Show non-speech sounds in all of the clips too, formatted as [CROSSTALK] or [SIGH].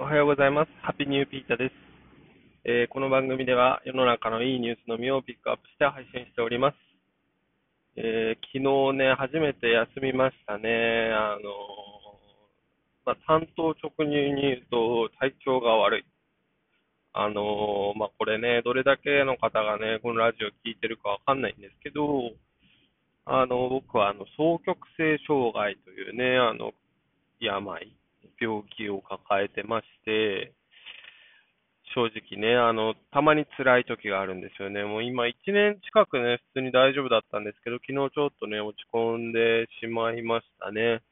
おはようございます。ハッピーニューピータです、えーこの番組では世の中のいいニュースのみをピックアップして配信しております。えー昨日ね、初めて休みましたね。あのーまあ、担当直入に言うと体調が悪い。あのーまあ、これね、どれだけの方がね、このラジオ聞いてるかわかんないんですけど、あの、僕はあの、双極性障害というね、あの、病、病気を抱えてまして、正直ね、あの、たまに辛い時があるんですよね。もう今1年近くね、普通に大丈夫だったんですけど、昨日ちょっとね、落ち込んでしまいましたね。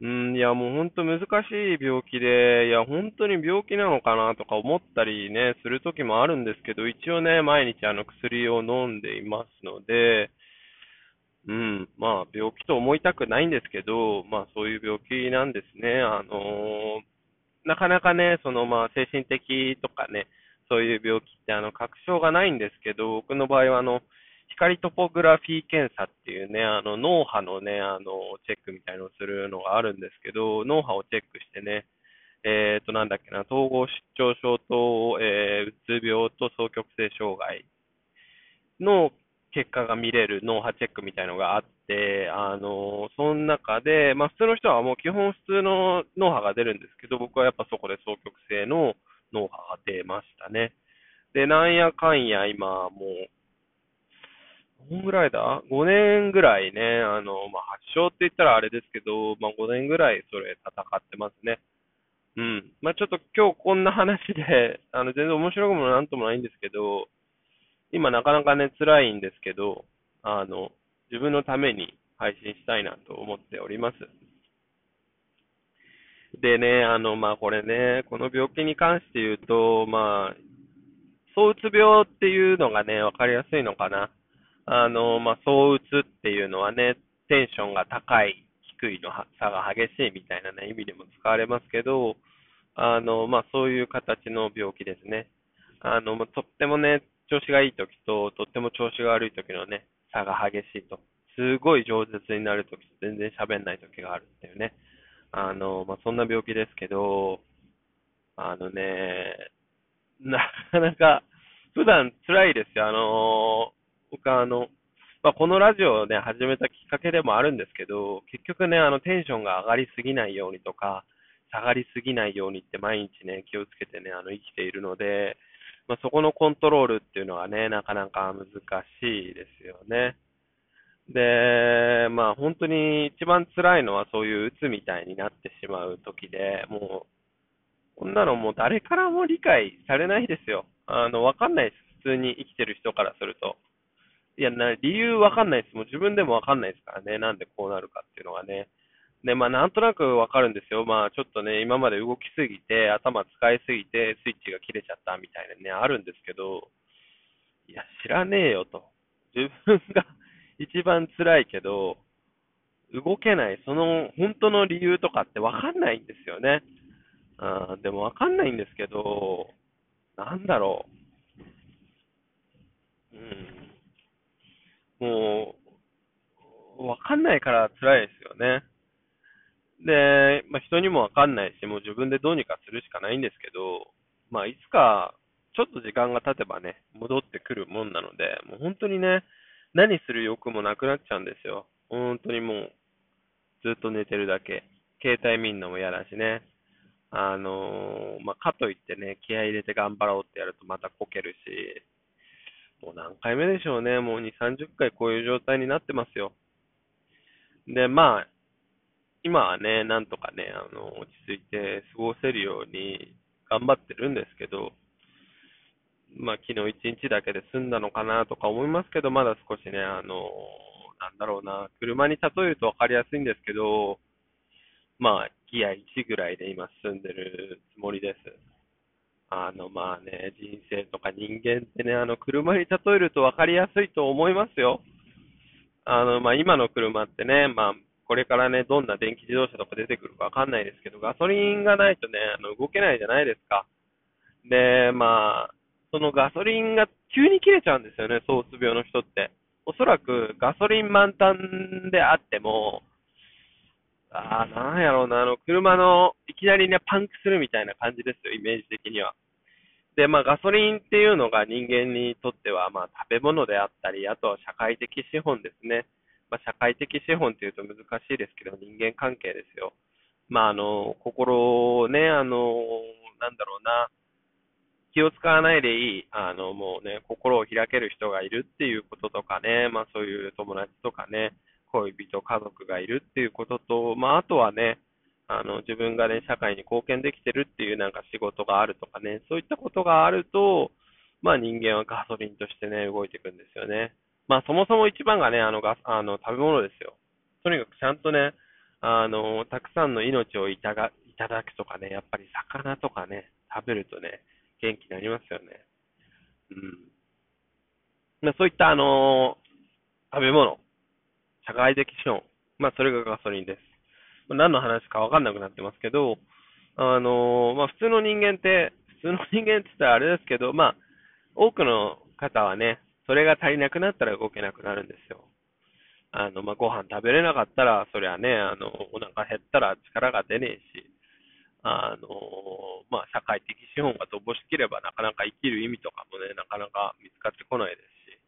うん、いや、もう本当難しい病気で、いや、本当に病気なのかなとか思ったりね、する時もあるんですけど、一応ね、毎日あの薬を飲んでいますので、うん、まあ、病気と思いたくないんですけど、まあ、そういう病気なんですね。あのなかなかね、そのまあ、精神的とかね、そういう病気ってあの、確証がないんですけど、僕の場合はあの、光トポグラフィー検査っていうね、あの、脳波のね、あの、チェックみたいのをするのがあるんですけど、脳波をチェックしてね、えっと、なんだっけな、統合失調症と、えー、うつ病と双極性障害の結果が見れる脳波チェックみたいのがあって、あの、その中で、まあ普通の人はもう基本普通の脳波が出るんですけど、僕はやっぱそこで双極性の脳波が出ましたね。で、なんやかんや今もう、どんぐらいだ ?5 年ぐらいね、あの、まあ発症って言ったらあれですけど、まあ5年ぐらいそれ戦ってますね。うん。まあちょっと今日こんな話で、あの、全然面白くもなんともないんですけど、今なかなかね、辛いんですけど、あの、自分のために配信したいなと思っております。でね、あの、まあ、これね、この病気に関して言うと、まあ、躁うつ病っていうのがね、わかりやすいのかな。あの、まあ、躁うつっていうのはね、テンションが高い、低いの差が激しいみたいなね、意味でも使われますけど、あの、まあ、そういう形の病気ですね。あの、まあとってもね、調子がいい時と、とっても調子が悪い時のね、差が激しいと。すごい饒舌になる時と全然喋んない時があるっていうね。あの、まあ、そんな病気ですけど、あのね、なかなか、普段辛いですよ。あの、僕はあの、まあ、このラジオをね、始めたきっかけでもあるんですけど、結局ね、あの、テンションが上がりすぎないようにとか、下がりすぎないようにって毎日ね、気をつけてね、あの、生きているので、まあ、そこのコントロールっていうのはね、なかなか難しいですよね。で、まあ本当に一番辛いのはそういう鬱みたいになってしまう時で、もう、こんなのもう誰からも理解されないですよ。あの、わかんないです。普通に生きてる人からすると。いや、な理由わかんないです。もう自分でもわかんないですからね。なんでこうなるかっていうのがね。で、まあなんとなくわかるんですよ。まあちょっとね、今まで動きすぎて、頭使いすぎて、スイッチが切れちゃったみたいなね、あるんですけど、いや、知らねえよと。自分が [LAUGHS] 一番辛いけど、動けない、その本当の理由とかってわかんないんですよね。あでもわかんないんですけど、なんだろう。うん。もう、わかんないから辛いですよね。で、まあ、人にもわかんないし、もう自分でどうにかするしかないんですけど、まあ、いつか、ちょっと時間が経てばね、戻ってくるもんなので、もう本当にね、何する欲もなくなっちゃうんですよ。本当にもう、ずっと寝てるだけ。携帯見んのも嫌だしね。あのーまあ、かといってね、気合入れて頑張ろうってやるとまたこけるし、もう何回目でしょうね。もう2、30回こういう状態になってますよ。で、まあ、今はね、なんとかね、あの、落ち着いて過ごせるように頑張ってるんですけど、まあ、昨日一日だけで済んだのかなとか思いますけど、まだ少しね、あの、なんだろうな、車に例えると分かりやすいんですけど、まあ、ギア1ぐらいで今進んでるつもりです。あの、まあね、人生とか人間ってね、あの、車に例えると分かりやすいと思いますよ。あの、まあ今の車ってね、まあ、これからね、どんな電気自動車とか出てくるか分かんないですけど、ガソリンがないとね、あの、動けないじゃないですか。で、まあ、そのガソリンが急に切れちゃうんですよね、躁うつ病の人って。おそらくガソリン満タンであっても、ああ、なんやろうな、あの、車の、いきなりね、パンクするみたいな感じですよ、イメージ的には。で、まあ、ガソリンっていうのが人間にとっては、まあ、食べ物であったり、あとは社会的資本ですね。まあ、社会的資本っていうと難しいですけど、人間関係ですよ。まあ、あの、心をね、あの、なんだろうな、気を使わないでいい、あの、もうね、心を開ける人がいるっていうこととかね、まあ、そういう友達とかね、恋人、家族がいるっていうことと、まあ、あとはね、あの、自分がね、社会に貢献できてるっていうなんか仕事があるとかね、そういったことがあると、まあ人間はガソリンとしてね、動いていくんですよね。まあそもそも一番がね、あのガスあの食べ物ですよ。とにかくちゃんとね、あの、たくさんの命をいたがいただくとかね、やっぱり魚とかね、食べるとね、元気になりますよね。うん。まあそういったあの、食べ物、社会的資本、まあそれがガソリンです。何の話かわかんなくなってますけど、あのまあ、普通の人間って、普通の人間って言ったらあれですけど、まあ、多くの方はね、それが足りなくなったら動けなくなるんですよ。あの、まあ、ご飯食べれなかったら、そりゃね、あの、お腹減ったら力が出ねえし、あの、まあ、社会的資本が乏しければ、なかなか生きる意味とかもね、なかなか見つかってこないですし、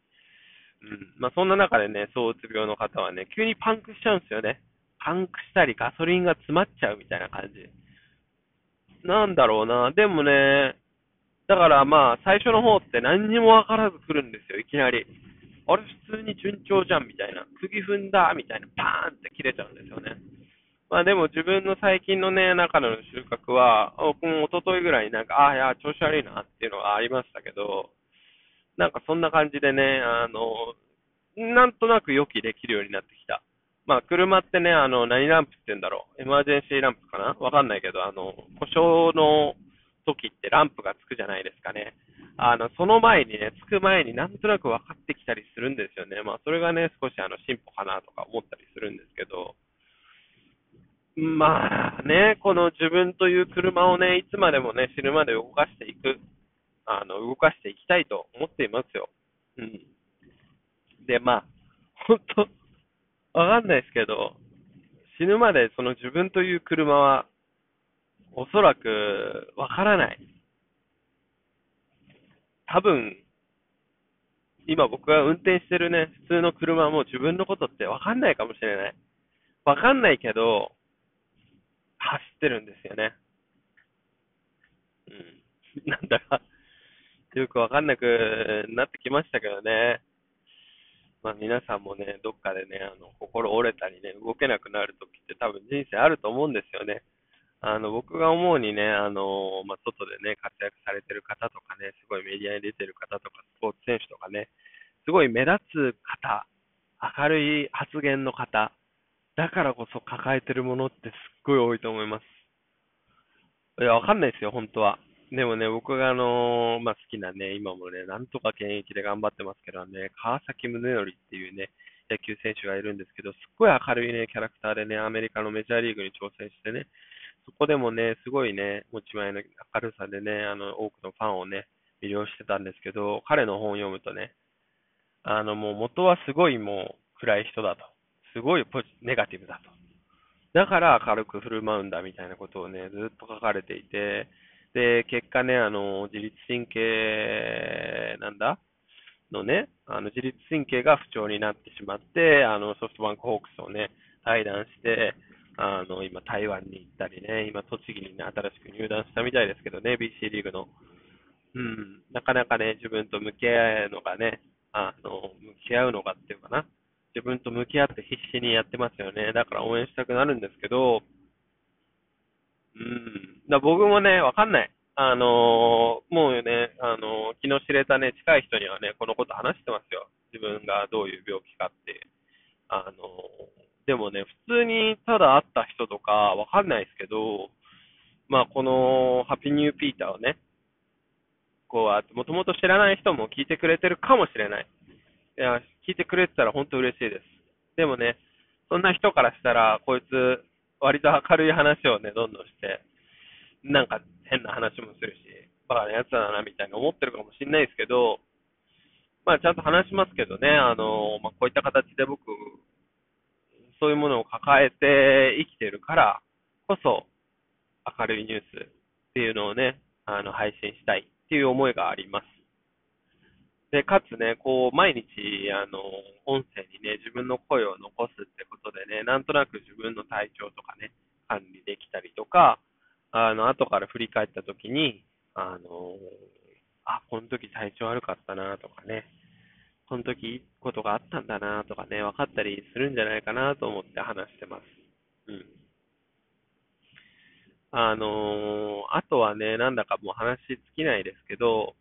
うん。まあ、そんな中でね、躁うつ病の方はね、急にパンクしちゃうんですよね。パンクしたりガソリンが詰まっちゃうみたいな感じ。なんだろうな。でもね、だからまあ、最初の方って何にもわからず来るんですよ、いきなり。あれ、普通に順調じゃんみたいな。釘踏んだみたいな。パーンって切れちゃうんですよね。まあでも自分の最近のね、中の収穫は、僕も一昨日ぐらいになんか、ああ、いや、調子悪いなっていうのがありましたけど、なんかそんな感じでね、あの、なんとなく予期できるようになってきた。まあ、車ってね、あの、何ランプって言うんだろう。エマージェンシーランプかな？わかんないけど、あの、故障の時ってランプがつくじゃないですかね。あの、その前にね、つく前になんとなく分かってきたりするんですよね。まあ、それがね、少しあの、進歩かなとか思ったりするんですけど、まあね、この自分という車をね、いつまでもね、死ぬまで動かしていく、あの、動かしていきたいと思っていますよ。うん。で、まあ、本当わかんないですけど、死ぬまでその自分という車は、おそらくわからない。多分、今僕が運転してるね、普通の車も自分のことってわかんないかもしれない。わかんないけど、走ってるんですよね。うん。[LAUGHS] なんだか、よくわかんなくなってきましたけどね。まあ、皆さんもね、どっかでね、あの、心折れたりね、動けなくなるときって多分人生あると思うんですよね。あの、僕が思うにね、あの、まあ、外でね、活躍されてる方とかね、すごいメディアに出てる方とか、スポーツ選手とかね、すごい目立つ方、明るい発言の方、だからこそ抱えてるものってすっごい多いと思います。いや、わかんないですよ、本当は。でもね、僕があの、まあ、好きなね、今もね、なんとか現役で頑張ってますけどね、川崎宗則っていうね、野球選手がいるんですけど、すっごい明るいね、キャラクターでね、アメリカのメジャーリーグに挑戦してね、そこでもね、すごいね、持ち前の明るさでね、あの、多くのファンをね、魅了してたんですけど、彼の本を読むとね、あの、もう元はすごいもう暗い人だと。すごいポジネガティブだと。だから明るく振る舞うんだみたいなことをね、ずっと書かれていて、で、結果ね、あの、自律神経、なんだ？のね、あの、自律神経が不調になってしまって、あの、ソフトバンクホークスをね、退団して、あの、今、台湾に行ったりね、今、栃木にね、新しく入団したみたいですけどね、BC リーグの。うん、なかなかね、自分と向き合うのがね、あの、向き合うのがっていうかな、自分と向き合って必死にやってますよね。だから応援したくなるんですけど、うん。だ僕もね、わかんない。あのー、もうね、あのー、気の知れたね、近い人にはね、このこと話してますよ。自分がどういう病気かって。あのー、でもね、普通にただ会った人とかわかんないですけど、まあ、このハッピーニューピーターをね、こう、もともと知らない人も聞いてくれてるかもしれない。いや、聞いてくれてたら本当嬉しいです。でもね、そんな人からしたら、こいつ、割と明るい話をね、どんどんして、なんか変な話もするし、バカなやつだな、みたいに思ってるかもしれないですけど、まあちゃんと話しますけどね、あの、まあこういった形で僕、そういうものを抱えて生きてるからこそ、明るいニュースっていうのをね、あの、配信したいっていう思いがあります。で、かつね、こう、毎日、あの、音声にね、自分の声を残すってことでね、なんとなく自分の体調とかね、管理できたりとか、あの、後から振り返った時に、あの、あ、この時体調悪かったなとかね、この時ことがあったんだなとかね、分かったりするんじゃないかなと思って話してます。うん。あのー、あとはね、なんだかもう話尽きないですけど、